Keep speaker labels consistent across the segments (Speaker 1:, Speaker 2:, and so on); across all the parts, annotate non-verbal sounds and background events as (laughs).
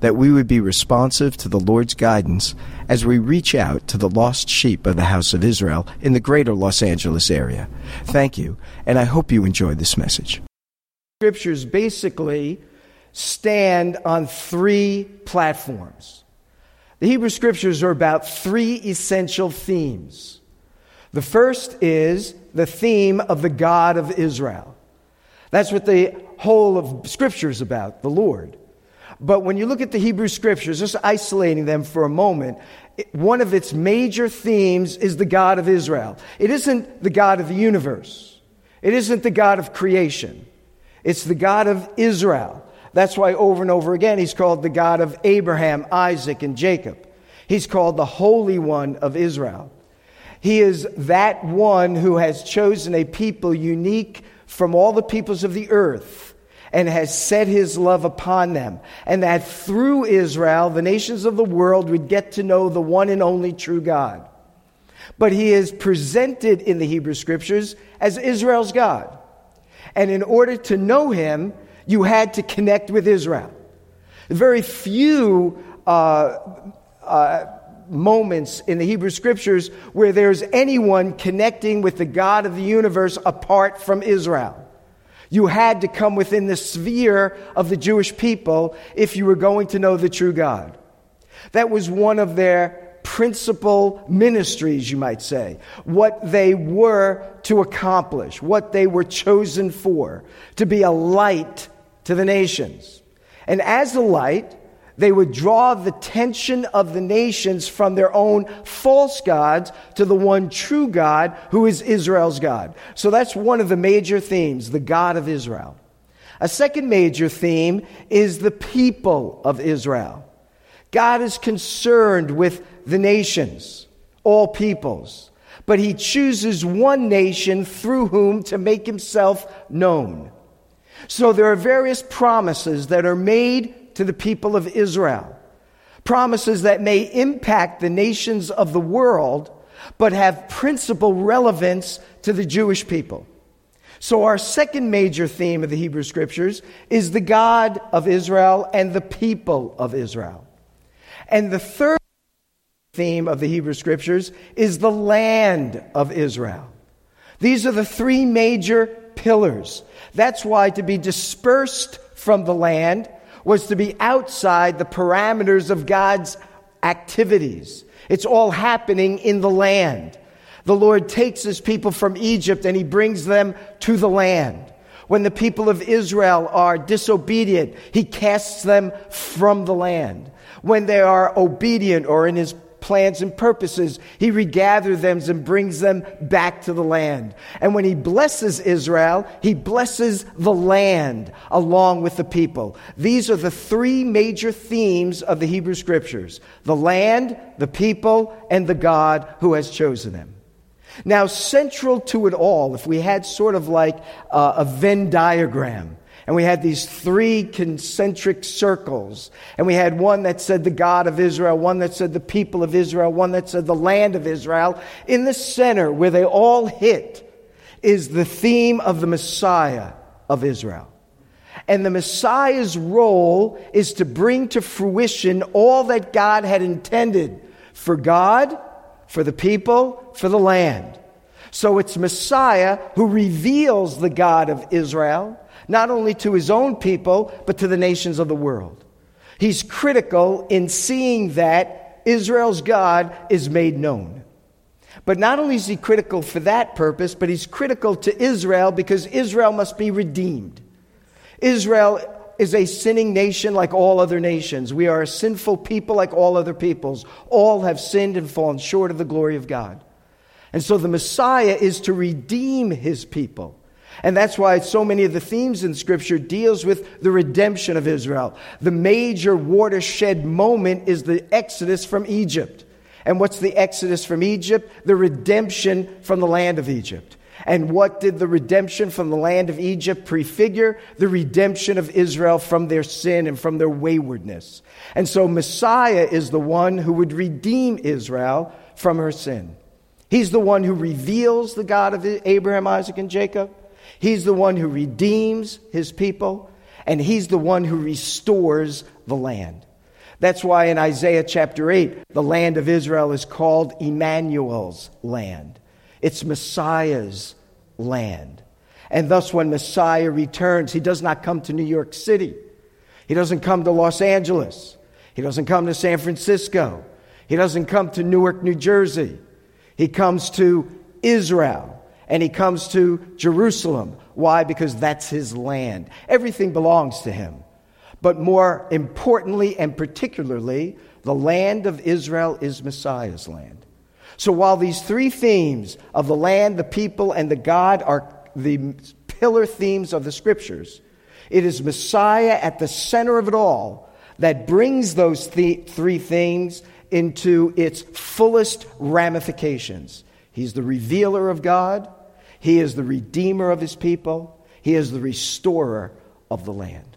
Speaker 1: that we would be responsive to the Lord's guidance as we reach out to the lost sheep of the house of Israel in the greater Los Angeles area. Thank you, and I hope you enjoyed this message.
Speaker 2: Scriptures basically stand on three platforms. The Hebrew Scriptures are about three essential themes. The first is the theme of the God of Israel. That's what the whole of Scripture is about, the Lord. But when you look at the Hebrew scriptures, just isolating them for a moment, one of its major themes is the God of Israel. It isn't the God of the universe, it isn't the God of creation, it's the God of Israel. That's why over and over again he's called the God of Abraham, Isaac, and Jacob. He's called the Holy One of Israel. He is that one who has chosen a people unique from all the peoples of the earth and has set his love upon them, and that through Israel, the nations of the world would get to know the one and only true God. But he is presented in the Hebrew Scriptures as Israel's God. And in order to know him, you had to connect with Israel. Very few uh, uh, moments in the Hebrew Scriptures where there's anyone connecting with the God of the universe apart from Israel. You had to come within the sphere of the Jewish people if you were going to know the true God. That was one of their principal ministries, you might say. What they were to accomplish, what they were chosen for, to be a light to the nations. And as a light, they would draw the tension of the nations from their own false gods to the one true God who is Israel's God. So that's one of the major themes, the God of Israel. A second major theme is the people of Israel. God is concerned with the nations, all peoples, but he chooses one nation through whom to make himself known. So there are various promises that are made to the people of Israel. Promises that may impact the nations of the world, but have principal relevance to the Jewish people. So, our second major theme of the Hebrew Scriptures is the God of Israel and the people of Israel. And the third theme of the Hebrew Scriptures is the land of Israel. These are the three major pillars. That's why to be dispersed from the land was to be outside the parameters of God's activities. It's all happening in the land. The Lord takes his people from Egypt and he brings them to the land. When the people of Israel are disobedient, he casts them from the land. When they are obedient or in his plans and purposes. He regathers them and brings them back to the land. And when he blesses Israel, he blesses the land along with the people. These are the three major themes of the Hebrew Scriptures the land, the people, and the God who has chosen them. Now, central to it all, if we had sort of like uh, a Venn diagram, and we had these three concentric circles. And we had one that said the God of Israel, one that said the people of Israel, one that said the land of Israel. In the center, where they all hit, is the theme of the Messiah of Israel. And the Messiah's role is to bring to fruition all that God had intended for God, for the people, for the land. So it's Messiah who reveals the God of Israel not only to his own people, but to the nations of the world. He's critical in seeing that Israel's God is made known. But not only is he critical for that purpose, but he's critical to Israel because Israel must be redeemed. Israel is a sinning nation like all other nations. We are a sinful people like all other peoples. All have sinned and fallen short of the glory of God. And so the Messiah is to redeem his people. And that's why so many of the themes in Scripture deals with the redemption of Israel. The major watershed moment is the exodus from Egypt. And what's the exodus from Egypt? The redemption from the land of Egypt. And what did the redemption from the land of Egypt prefigure? The redemption of Israel from their sin and from their waywardness. And so Messiah is the one who would redeem Israel from her sin. He's the one who reveals the God of Abraham, Isaac, and Jacob. He's the one who redeems his people. And he's the one who restores the land. That's why in Isaiah chapter 8, the land of Israel is called Emmanuel's land. It's Messiah's land. And thus, when Messiah returns, he does not come to New York City. He doesn't come to Los Angeles. He doesn't come to San Francisco. He doesn't come to Newark, New Jersey. He comes to Israel and he comes to Jerusalem. Why? Because that's his land. Everything belongs to him. But more importantly and particularly, the land of Israel is Messiah's land. So while these three themes of the land, the people, and the God are the pillar themes of the scriptures, it is Messiah at the center of it all that brings those th- three things into its fullest ramifications. He's the revealer of God, He is the redeemer of His people, He is the restorer of the land.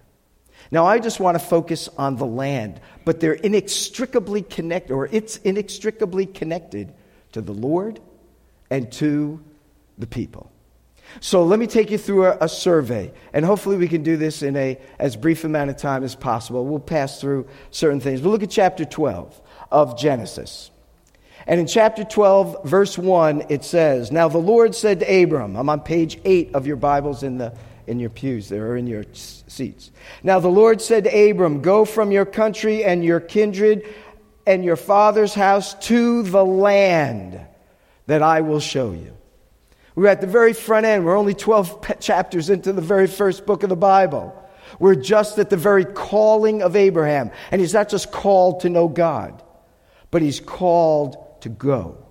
Speaker 2: Now, I just want to focus on the land, but they're inextricably connected, or it's inextricably connected to the Lord and to the people. So let me take you through a, a, survey, and hopefully we can do this in a as brief amount of time as possible. We'll pass through certain things. We'll look at chapter 12 of Genesis. And in chapter 12, verse 1, it says, Now the Lord said to Abram, I'm on page 8 of your Bibles in the in your pews there or in your seats. Now the Lord said to Abram, Go from your country and your kindred and your father's house to the land that I will show you. We're at the very front end. We're only 12 (laughs) chapters into the very first book of the Bible. We're just at the very calling of Abraham. And he's not just called to know God, but he's called to go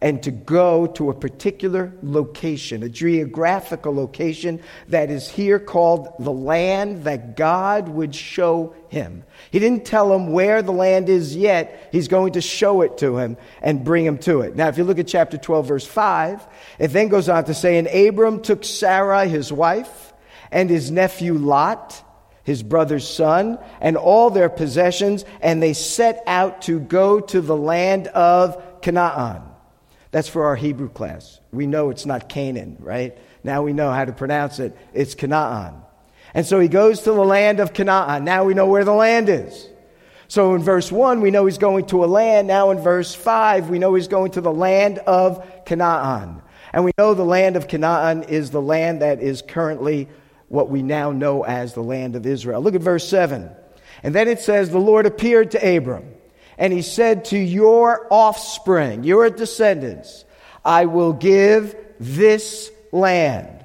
Speaker 2: and to go to a particular location, a geographical location that is here called the land that God would show him. He didn't tell him where the land is yet. He's going to show it to him and bring him to it. Now, if you look at chapter 12, verse 5, it then goes on to say, And Abram took Sarai, his wife, and his nephew Lot, his brother's son, and all their possessions, and they set out to go to the land of Canaan. That's for our Hebrew class. We know it's not Canaan, right? Now we know how to pronounce it. It's Canaan. And so he goes to the land of Canaan. Now we know where the land is. So in verse 1, we know he's going to a land. Now in verse 5, we know he's going to the land of Canaan. And we know the land of Canaan is the land that is currently what we now know as the land of Israel. Look at verse 7. And then it says, The Lord appeared to Abram and he said to your offspring, your descendants, I will give this land.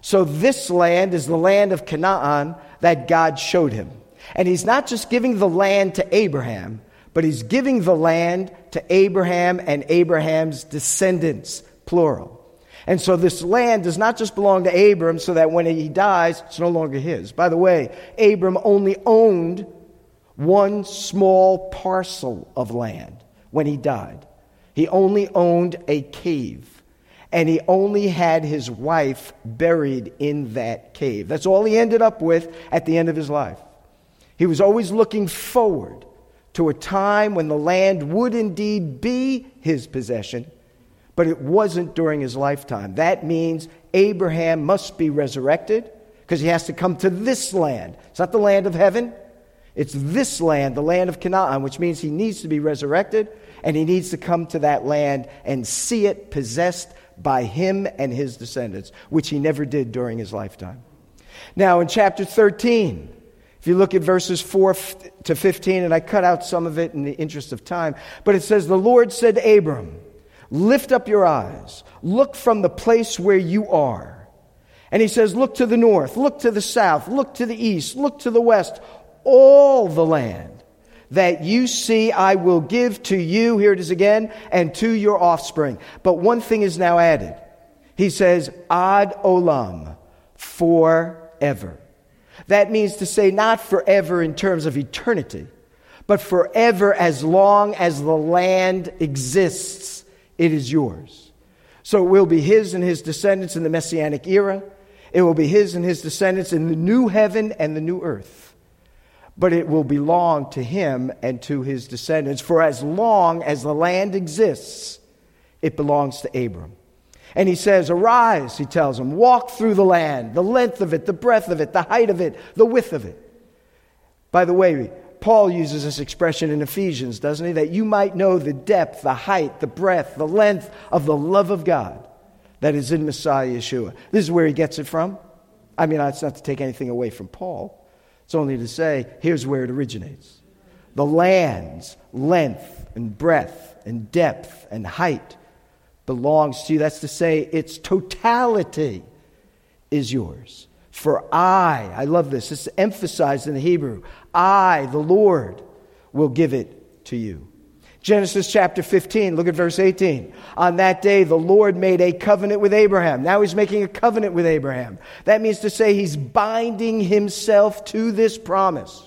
Speaker 2: So this land is the land of Canaan that God showed him. And he's not just giving the land to Abraham, but he's giving the land to Abraham and Abraham's descendants, plural. And so this land does not just belong to Abram so that when he dies, it's no longer his. By the way, Abram only owned one small parcel of land when he died. He only owned a cave, and he only had his wife buried in that cave. That's all he ended up with at the end of his life. He was always looking forward to a time when the land would indeed be his possession, but it wasn't during his lifetime. That means Abraham must be resurrected because he has to come to this land. It's not the land of heaven, it's this land, the land of Canaan, which means he needs to be resurrected and he needs to come to that land and see it possessed by him and his descendants, which he never did during his lifetime. Now, in chapter 13, if you look at verses 4 to 15, and I cut out some of it in the interest of time, but it says, The Lord said to Abram, Lift up your eyes. Look from the place where you are. And he says, Look to the north, look to the south, look to the east, look to the west, all the land that you see I will give to you, here it is again, and to your offspring. But one thing is now added. He says, Ad olam, forever. That means to say not forever in terms of eternity, but forever as long as the land exists, it is yours. So it will be his and his descendants in the Messianic era. It will be his and his descendants in the new heaven and the new earth. But it will belong to him and to his descendants for as long as the land exists, it belongs to Abram. And he says, Arise, he tells him, walk through the land, the length of it, the breadth of it, the height of it, the width of it. By the way, Paul uses this expression in Ephesians, doesn't he? That you might know the depth, the height, the breadth, the length of the love of God that is in Messiah Yeshua. This is where he gets it from. I mean, it's not to take anything away from Paul, it's only to say, here's where it originates. The land's length and breadth and depth and height belongs to you. That's to say, its totality is yours. For I, I love this, it's emphasized in the Hebrew, I, the Lord, will give it to you. Genesis chapter 15, look at verse 18. On that day, the Lord made a covenant with Abraham. Now he's making a covenant with Abraham. That means to say he's binding himself to this promise.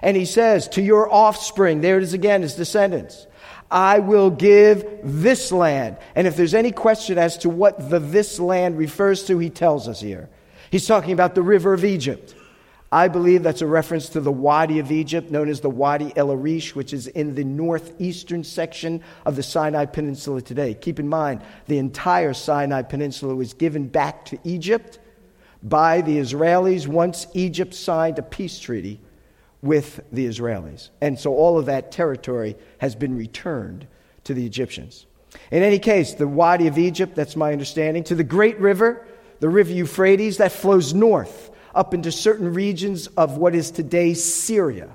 Speaker 2: And he says, To your offspring, there it is again, his descendants, I will give this land. And if there's any question as to what the this land refers to, he tells us here. He's talking about the river of Egypt. I believe that's a reference to the Wadi of Egypt, known as the Wadi El Arish, which is in the northeastern section of the Sinai Peninsula today. Keep in mind, the entire Sinai Peninsula was given back to Egypt by the Israelis once Egypt signed a peace treaty with the Israelis. And so all of that territory has been returned to the Egyptians. In any case, the Wadi of Egypt, that's my understanding, to the great river, the river Euphrates, that flows north up into certain regions of what is today Syria.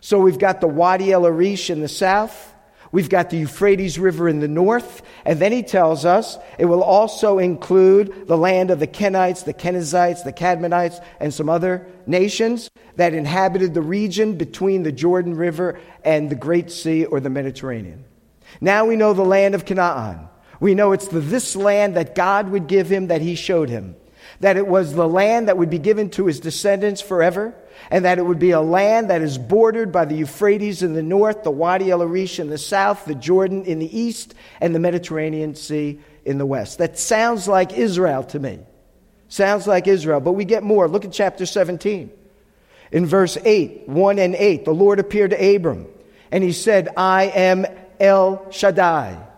Speaker 2: So we've got the Wadi El Arish in the south. We've got the Euphrates River in the north. And then he tells us it will also include the land of the Kenites, the Kenizzites, the Cadmonites, and some other nations that inhabited the region between the Jordan River and the Great Sea or the Mediterranean. Now we know the land of Canaan. We know it's the, this land that God would give him that he showed him that it was the land that would be given to his descendants forever, and that it would be a land that is bordered by the Euphrates in the north, the Wadi El Arish in the south, the Jordan in the east, and the Mediterranean Sea in the west. That sounds like Israel to me. Sounds like Israel, but we get more. Look at chapter 17. In verse 8, 1 and 8, the Lord appeared to Abram, and he said, I am El Shaddai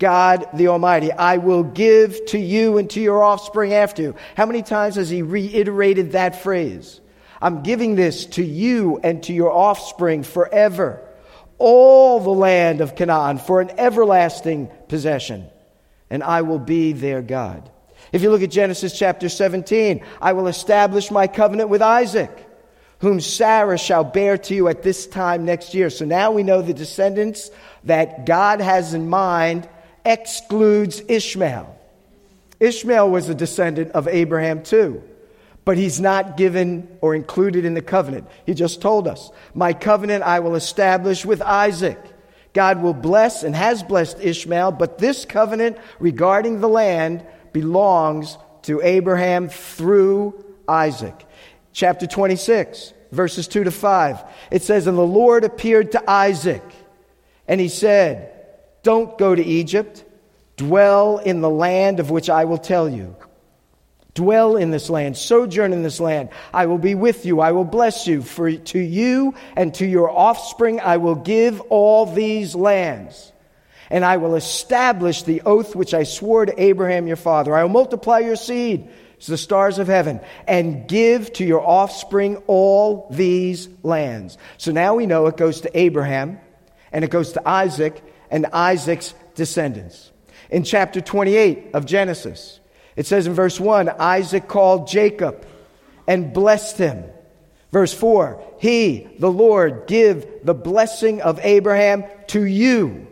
Speaker 2: God the Almighty. I will give to you and to your offspring after you. How many times has he reiterated that phrase? I'm giving this to you and to your offspring forever. All the land of Canaan for an everlasting possession. And I will be their God. If you look at Genesis chapter 17, I will establish my covenant with Isaac, whom Sarah shall bear to you at this time next year. So now we know the descendants that God has in mind excludes Ishmael. Ishmael was a descendant of Abraham too, but he's not given or included in the covenant. He just told us, My covenant I will establish with Isaac. God will bless and has blessed Ishmael, but this covenant regarding the land belongs to Abraham through Isaac. Chapter 26, verses 2 to 5. It says, And the Lord appeared to Isaac, and he said, don't go to Egypt. Dwell in the land of which I will tell you. Dwell in this land, sojourn in this land. I will be with you. I will bless you. For to you and to your offspring I will give all these lands. And I will establish the oath which I swore to Abraham your father. I will multiply your seed as the stars of heaven and give to your offspring all these lands. So now we know it goes to Abraham and it goes to Isaac and Isaac's descendants. In chapter 28 of Genesis, it says in verse 1 Isaac called Jacob and blessed him. Verse 4 He, the Lord, give the blessing of Abraham to you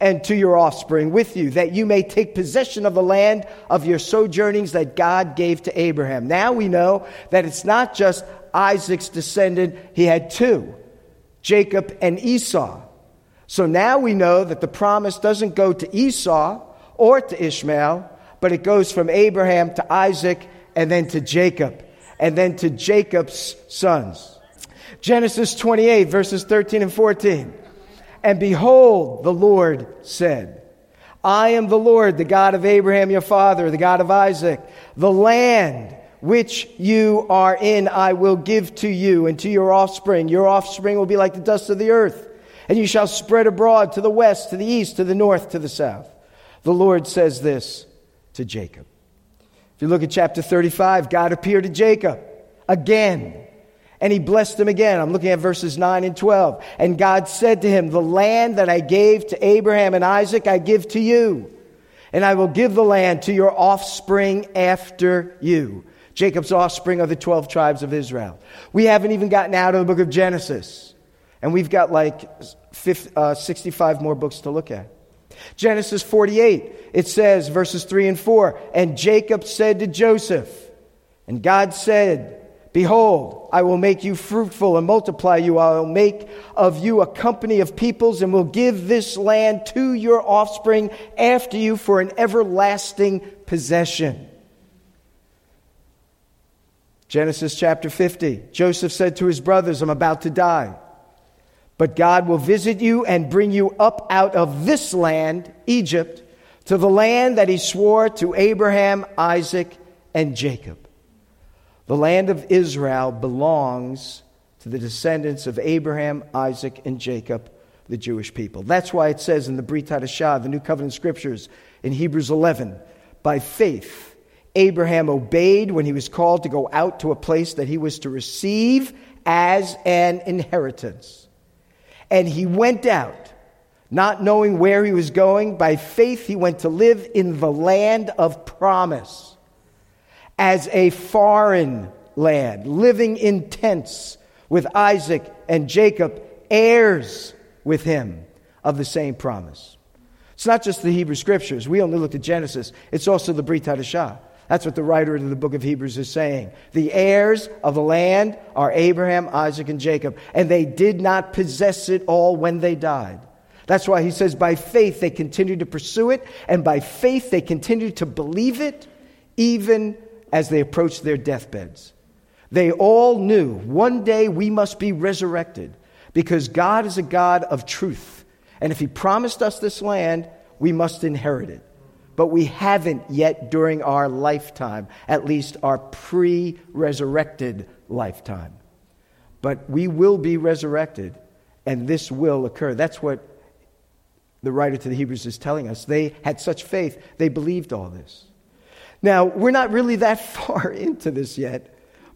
Speaker 2: and to your offspring with you, that you may take possession of the land of your sojournings that God gave to Abraham. Now we know that it's not just Isaac's descendant, he had two Jacob and Esau. So now we know that the promise doesn't go to Esau or to Ishmael, but it goes from Abraham to Isaac and then to Jacob and then to Jacob's sons. Genesis 28, verses 13 and 14. And behold, the Lord said, I am the Lord, the God of Abraham your father, the God of Isaac. The land which you are in I will give to you and to your offspring. Your offspring will be like the dust of the earth, and you shall spread abroad to the west, to the east, to the north, to the south. The Lord says this to Jacob. If you look at chapter 35, God appeared to Jacob again and he blessed him again. I'm looking at verses 9 and 12. And God said to him, The land that I gave to Abraham and Isaac, I give to you. And I will give the land to your offspring after you. Jacob's offspring are the 12 tribes of Israel. We haven't even gotten out of the book of Genesis. And we've got like 50, uh, 65 more books to look at. Genesis 48, it says, verses 3 and 4 And Jacob said to Joseph, and God said, Behold, I will make you fruitful and multiply you. I will make of you a company of peoples and will give this land to your offspring after you for an everlasting possession. Genesis chapter 50. Joseph said to his brothers, I'm about to die. But God will visit you and bring you up out of this land, Egypt, to the land that he swore to Abraham, Isaac, and Jacob. The land of Israel belongs to the descendants of Abraham, Isaac, and Jacob, the Jewish people. That's why it says in the Brit Hadashah, the New Covenant Scriptures, in Hebrews 11, by faith, Abraham obeyed when he was called to go out to a place that he was to receive as an inheritance. And he went out, not knowing where he was going. By faith, he went to live in the land of promise as a foreign land, living in tents with Isaac and Jacob, heirs with him of the same promise. It's not just the Hebrew scriptures. We only looked at Genesis. It's also the Brit Hadashah. That's what the writer of the book of Hebrews is saying. The heirs of the land are Abraham, Isaac, and Jacob, and they did not possess it all when they died. That's why he says, by faith they continued to pursue it, and by faith they continued to believe it, even as they approached their deathbeds. They all knew one day we must be resurrected because God is a God of truth. And if He promised us this land, we must inherit it. But we haven't yet during our lifetime, at least our pre resurrected lifetime. But we will be resurrected, and this will occur. That's what the writer to the Hebrews is telling us. They had such faith, they believed all this. Now, we're not really that (laughs) far into this yet,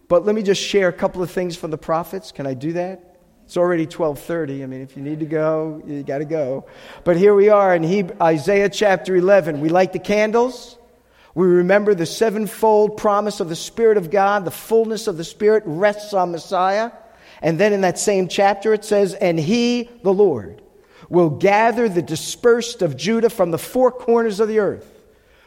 Speaker 2: but let me just share a couple of things from the prophets. Can I do that? It's already 12:30. I mean, if you need to go, you got to go. But here we are in Hebrew, Isaiah chapter 11. We light the candles. We remember the sevenfold promise of the Spirit of God, the fullness of the Spirit rests on Messiah. And then in that same chapter it says, "And he, the Lord, will gather the dispersed of Judah from the four corners of the earth."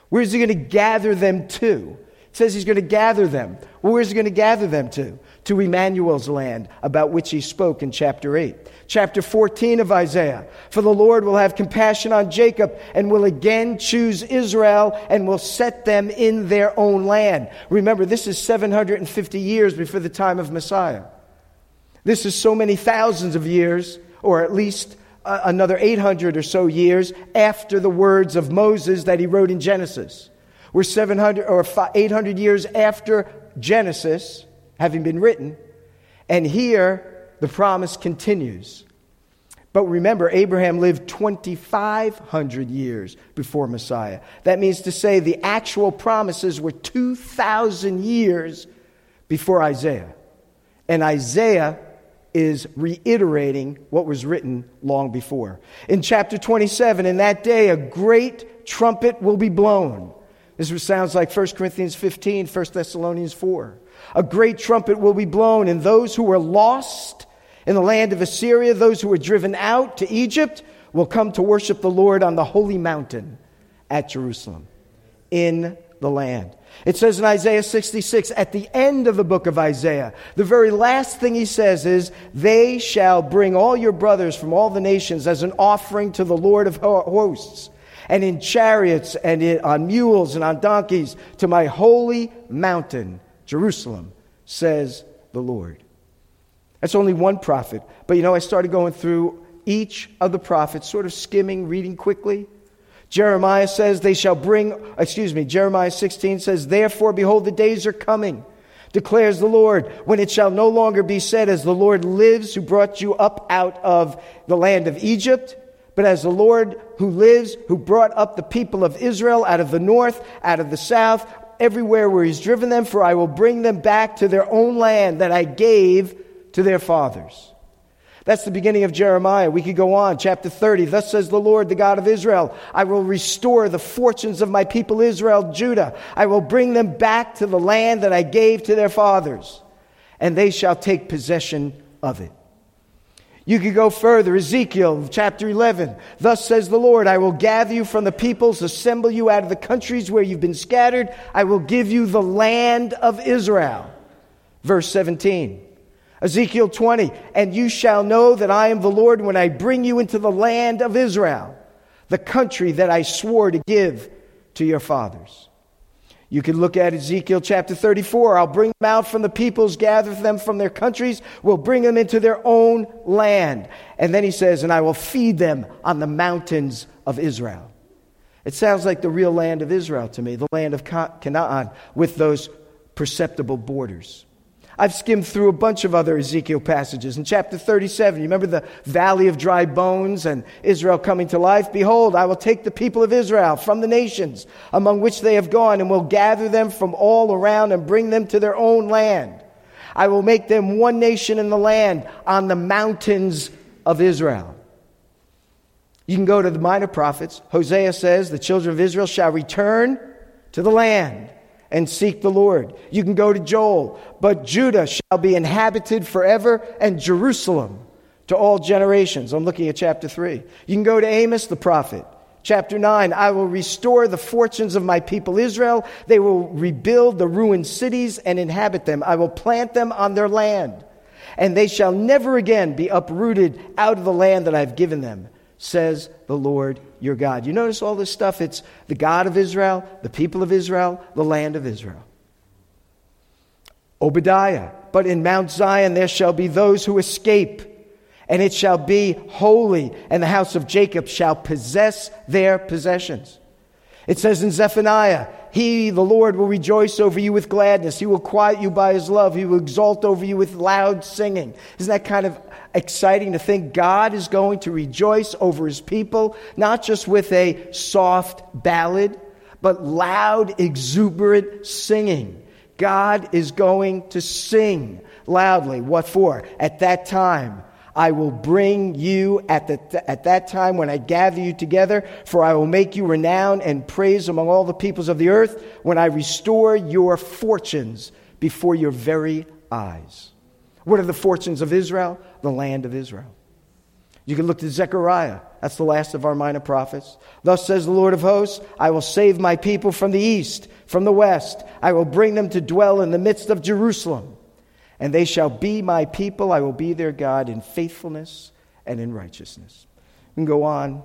Speaker 2: Where's he going to gather them to? It says he's going to gather them. Well, where's he going to gather them to? To Emmanuel's land, about which he spoke in chapter 8. Chapter 14 of Isaiah. For the Lord will have compassion on Jacob and will again choose Israel and will set them in their own land. Remember, this is 750 years before the time of Messiah. This is so many thousands of years, or at least uh, another 800 or so years after the words of Moses that he wrote in Genesis. We're 700 or 800 years after Genesis having been written, and here the promise continues. But remember, Abraham lived 2,500 years before Messiah. That means to say the actual promises were 2,000 years before Isaiah. And Isaiah is reiterating what was written long before. In chapter 27, in that day, a great trumpet will be blown. This sounds like 1 Corinthians 15, 1 Thessalonians 4. A great trumpet will be blown, and those who were lost in the land of Assyria, those who were driven out to Egypt, will come to worship the Lord on the holy mountain at Jerusalem in the land. It says in Isaiah 66, at the end of the book of Isaiah, the very last thing he says is, They shall bring all your brothers from all the nations as an offering to the Lord of hosts, and in chariots and on mules and on donkeys to my holy mountain, Jerusalem, says the Lord. That's only one prophet. But you know, I started going through each of the prophets, sort of skimming, reading quickly. Jeremiah says, They shall bring, excuse me, Jeremiah 16 says, Therefore, behold, the days are coming, declares the Lord, when it shall no longer be said, As the Lord lives, who brought you up out of the land of Egypt, but as the Lord who lives, who brought up the people of Israel out of the north, out of the south, everywhere where he's driven them, for I will bring them back to their own land that I gave to their fathers. That's the beginning of Jeremiah. We could go on. Chapter 30. Thus says the Lord, the God of Israel I will restore the fortunes of my people Israel, Judah. I will bring them back to the land that I gave to their fathers, and they shall take possession of it. You could go further. Ezekiel chapter 11. Thus says the Lord, I will gather you from the peoples, assemble you out of the countries where you've been scattered. I will give you the land of Israel. Verse 17. Ezekiel 20, and you shall know that I am the Lord when I bring you into the land of Israel, the country that I swore to give to your fathers. You can look at Ezekiel chapter 34. I'll bring them out from the peoples, gather them from their countries, will bring them into their own land. And then he says, and I will feed them on the mountains of Israel. It sounds like the real land of Israel to me, the land of Canaan, with those perceptible borders. I've skimmed through a bunch of other Ezekiel passages. In chapter 37, you remember the valley of dry bones and Israel coming to life? Behold, I will take the people of Israel from the nations among which they have gone and will gather them from all around and bring them to their own land. I will make them one nation in the land on the mountains of Israel. You can go to the minor prophets. Hosea says, The children of Israel shall return to the land and seek the Lord. You can go to Joel, but Judah shall be inhabited forever and Jerusalem to all generations. I'm looking at chapter 3. You can go to Amos the prophet. Chapter 9, I will restore the fortunes of my people Israel. They will rebuild the ruined cities and inhabit them. I will plant them on their land, and they shall never again be uprooted out of the land that I've given them says the Lord your God. You notice all this stuff? It's the God of Israel, the people of Israel, the land of Israel. Obadiah, but in Mount Zion there shall be those who escape, and it shall be holy, and the house of Jacob shall possess their possessions. It says in Zephaniah, He, the Lord, will rejoice over you with gladness. He will quiet you by His love. He will exalt over you with loud singing. Isn't that kind of exciting to think God is going to rejoice over his people, not just with a soft ballad, but loud, exuberant singing. God is going to sing loudly. What for? At that time, I will bring you at, the, at that time when I gather you together, for I will make you renowned and praise among all the peoples of the earth when I restore your fortunes before your very eyes. What are the fortunes of Israel? The land of Israel. You can look to Zechariah. That's the last of our minor prophets. Thus says the Lord of hosts I will save my people from the east, from the west. I will bring them to dwell in the midst of Jerusalem. And they shall be my people. I will be their God in faithfulness and in righteousness. And go on.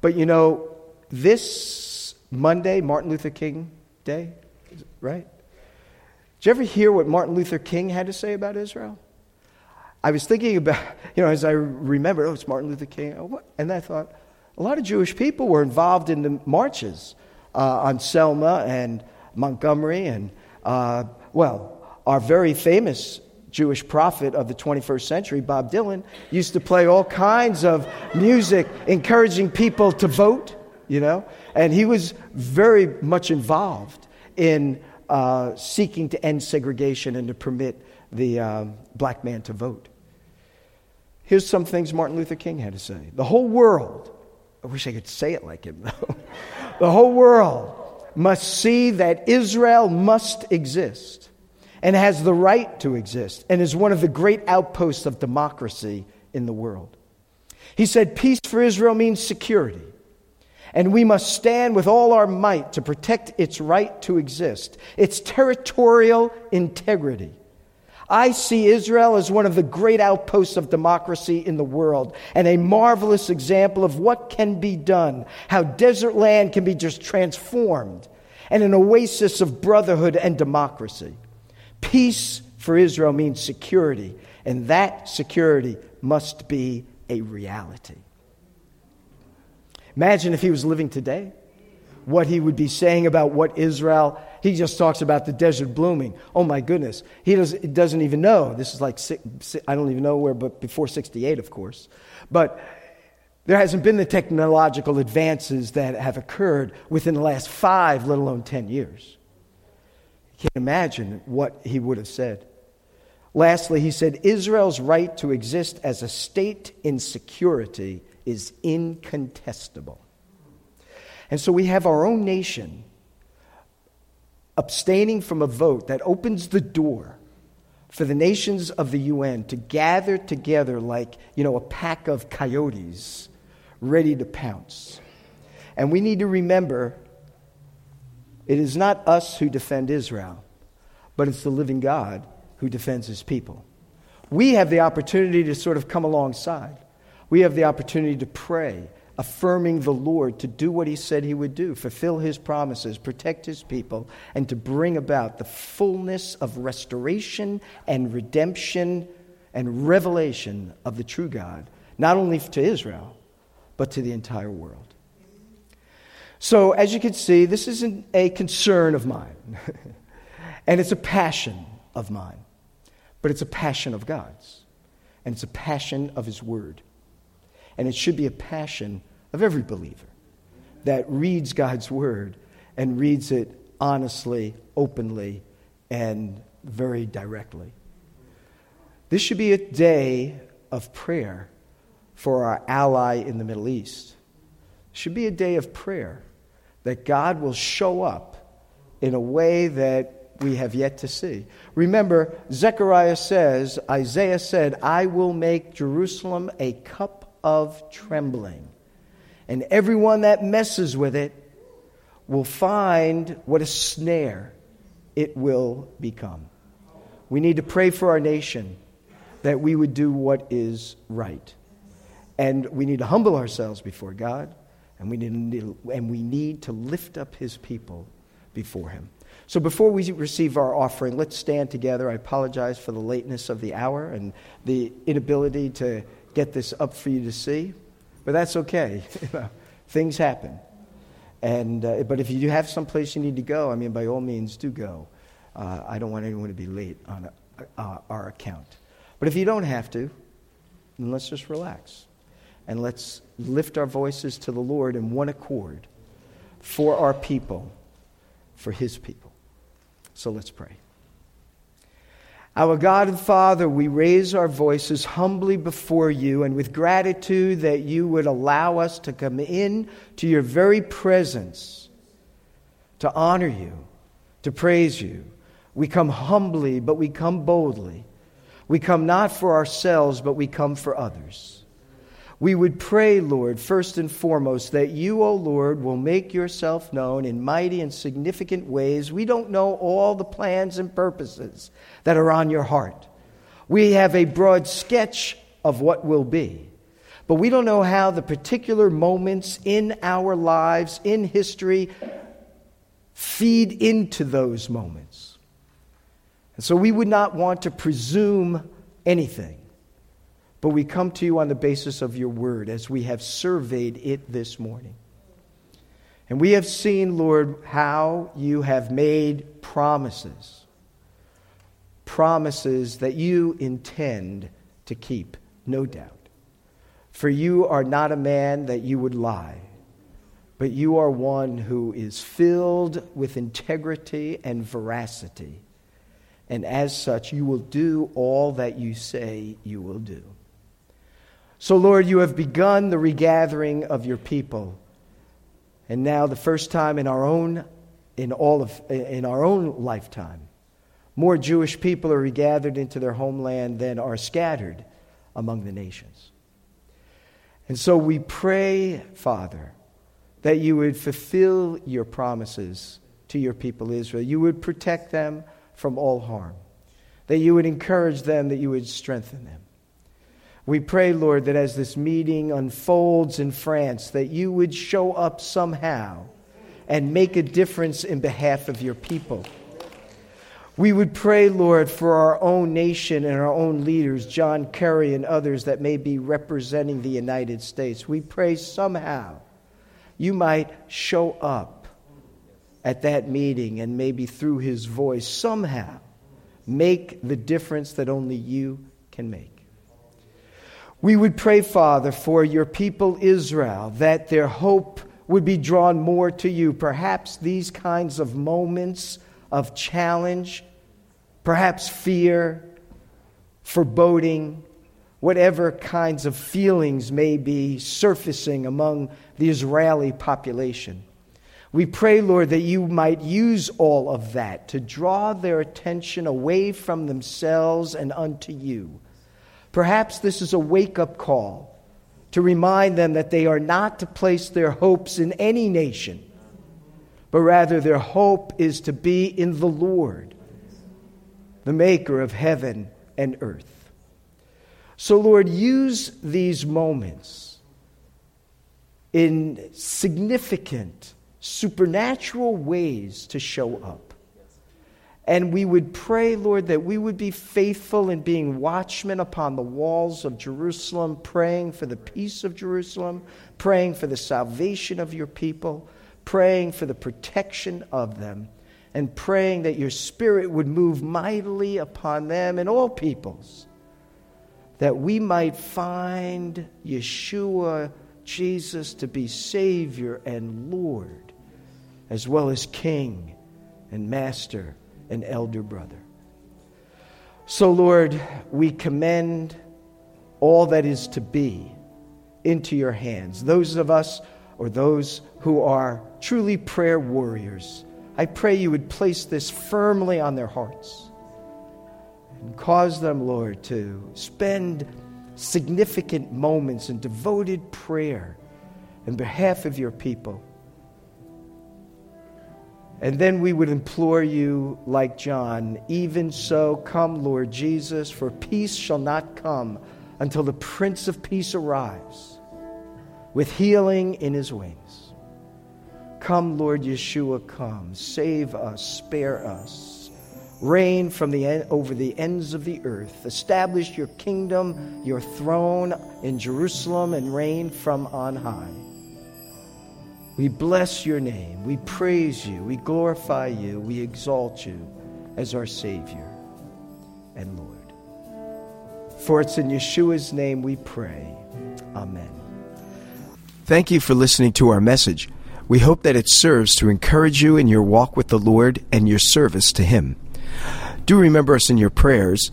Speaker 2: But you know, this Monday, Martin Luther King Day, right? Did you ever hear what Martin Luther King had to say about Israel? I was thinking about, (laughs) you know, as I remember, oh, it's Martin Luther King. Oh, and I thought, a lot of Jewish people were involved in the marches uh, on Selma and Montgomery. And, uh, well, our very famous Jewish prophet of the 21st century, Bob Dylan, used to play all kinds of music encouraging people to vote, you know. And he was very much involved in uh, seeking to end segregation and to permit the um, black man to vote. Here's some things Martin Luther King had to say. The whole world, I wish I could say it like him, (laughs) though. the whole world must see that Israel must exist and has the right to exist and is one of the great outposts of democracy in the world. He said, Peace for Israel means security. And we must stand with all our might to protect its right to exist, its territorial integrity. I see Israel as one of the great outposts of democracy in the world and a marvelous example of what can be done, how desert land can be just transformed, and an oasis of brotherhood and democracy. Peace for Israel means security, and that security must be a reality. Imagine if he was living today, what he would be saying about what Israel he just talks about the desert blooming. Oh my goodness. He does, doesn't even know. This is like, I don't even know where, but before 68, of course. But there hasn't been the technological advances that have occurred within the last five, let alone 10 years. You can't imagine what he would have said. Lastly, he said Israel's right to exist as a state in security is incontestable. And so we have our own nation abstaining from a vote that opens the door for the nations of the UN to gather together like, you know, a pack of coyotes ready to pounce. And we need to remember it is not us who defend Israel, but it's the living God who defends his people. We have the opportunity to sort of come alongside. We have the opportunity to pray affirming the Lord to do what he said he would do, fulfill his promises, protect his people, and to bring about the fullness of restoration and redemption and revelation of the true God, not only to Israel, but to the entire world. So, as you can see, this isn't a concern of mine, (laughs) and it's a passion of mine, but it's a passion of God's, and it's a passion of His Word. And it should be a passion of every believer that reads God's word and reads it honestly, openly, and very directly. This should be a day of prayer for our ally in the Middle East. It should be a day of prayer that God will show up in a way that we have yet to see. Remember, Zechariah says, Isaiah said, I will make Jerusalem a cup of trembling and everyone that messes with it will find what a snare it will become. We need to pray for our nation that we would do what is right. And we need to humble ourselves before God, and we need, and we need to lift up his people before him. So before we receive our offering, let's stand together. I apologize for the lateness of the hour and the inability to get this up for you to see. But that's okay. (laughs) Things happen. And, uh, but if you have some place you need to go, I mean, by all means, do go. Uh, I don't want anyone to be late on a, uh, our account. But if you don't have to, then let's just relax. And let's lift our voices to the Lord in one accord for our people, for His people. So let's pray. Our God and Father, we raise our voices humbly before you and with gratitude that you would allow us to come in to your very presence to honor you, to praise you. We come humbly, but we come boldly. We come not for ourselves, but we come for others. We would pray, Lord, first and foremost, that you, O Lord, will make yourself known in mighty and significant ways. We don't know all the plans and purposes that are on your heart. We have a broad sketch of what will be, but we don't know how the particular moments in our lives, in history, feed into those moments. And so we would not want to presume anything. But we come to you on the basis of your word as we have surveyed it this morning. And we have seen, Lord, how you have made promises. Promises that you intend to keep, no doubt. For you are not a man that you would lie, but you are one who is filled with integrity and veracity. And as such, you will do all that you say you will do. So, Lord, you have begun the regathering of your people. And now, the first time in our own, in all of, in our own lifetime, more Jewish people are regathered into their homeland than are scattered among the nations. And so we pray, Father, that you would fulfill your promises to your people Israel. You would protect them from all harm, that you would encourage them, that you would strengthen them. We pray, Lord, that as this meeting unfolds in France, that you would show up somehow and make a difference in behalf of your people. We would pray, Lord, for our own nation and our own leaders, John Kerry and others that may be representing the United States. We pray somehow you might show up at that meeting and maybe through his voice somehow make the difference that only you can make. We would pray, Father, for your people Israel, that their hope would be drawn more to you. Perhaps these kinds of moments of challenge, perhaps fear, foreboding, whatever kinds of feelings may be surfacing among the Israeli population. We pray, Lord, that you might use all of that to draw their attention away from themselves and unto you. Perhaps this is a wake up call to remind them that they are not to place their hopes in any nation, but rather their hope is to be in the Lord, the maker of heaven and earth. So, Lord, use these moments in significant supernatural ways to show up. And we would pray, Lord, that we would be faithful in being watchmen upon the walls of Jerusalem, praying for the peace of Jerusalem, praying for the salvation of your people, praying for the protection of them, and praying that your Spirit would move mightily upon them and all peoples, that we might find Yeshua, Jesus, to be Savior and Lord, as well as King and Master an elder brother. So, Lord, we commend all that is to be into your hands. Those of us or those who are truly prayer warriors, I pray you would place this firmly on their hearts and cause them, Lord, to spend significant moments in devoted prayer in behalf of your people and then we would implore you, like John, even so, come, Lord Jesus, for peace shall not come until the Prince of Peace arrives with healing in his wings. Come, Lord Yeshua, come. Save us, spare us. Reign from the en- over the ends of the earth. Establish your kingdom, your throne in Jerusalem, and reign from on high. We bless your name. We praise you. We glorify you. We exalt you as our Savior and Lord. For it's in Yeshua's name we pray. Amen.
Speaker 1: Thank you for listening to our message. We hope that it serves to encourage you in your walk with the Lord and your service to Him. Do remember us in your prayers